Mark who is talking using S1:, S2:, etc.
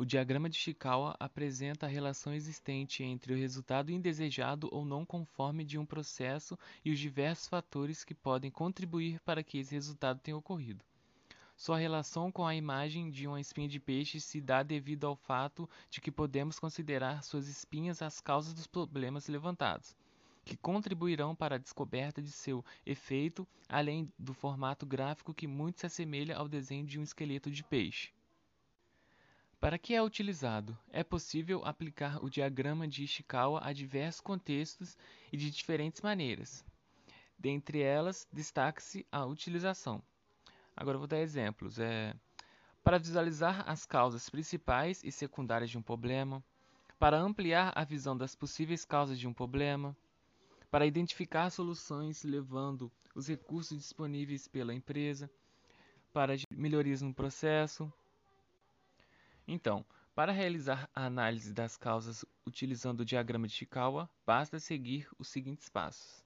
S1: O diagrama de Chikawa apresenta a relação existente entre o resultado indesejado ou não conforme de um processo e os diversos fatores que podem contribuir para que esse resultado tenha ocorrido. Sua relação com a imagem de uma espinha de peixe se dá devido ao fato de que podemos considerar suas espinhas as causas dos problemas levantados, que contribuirão para a descoberta de seu efeito, além do formato gráfico que muito se assemelha ao desenho de um esqueleto de peixe. Para que é utilizado? É possível aplicar o diagrama de Ishikawa a diversos contextos e de diferentes maneiras. Dentre elas, destaca-se a utilização. Agora vou dar exemplos. É, para visualizar as causas principais e secundárias de um problema, para ampliar a visão das possíveis causas de um problema, para identificar soluções levando os recursos disponíveis pela empresa, para melhorias no processo, então, para realizar a análise das causas utilizando o diagrama de Chikawa, basta seguir os seguintes passos.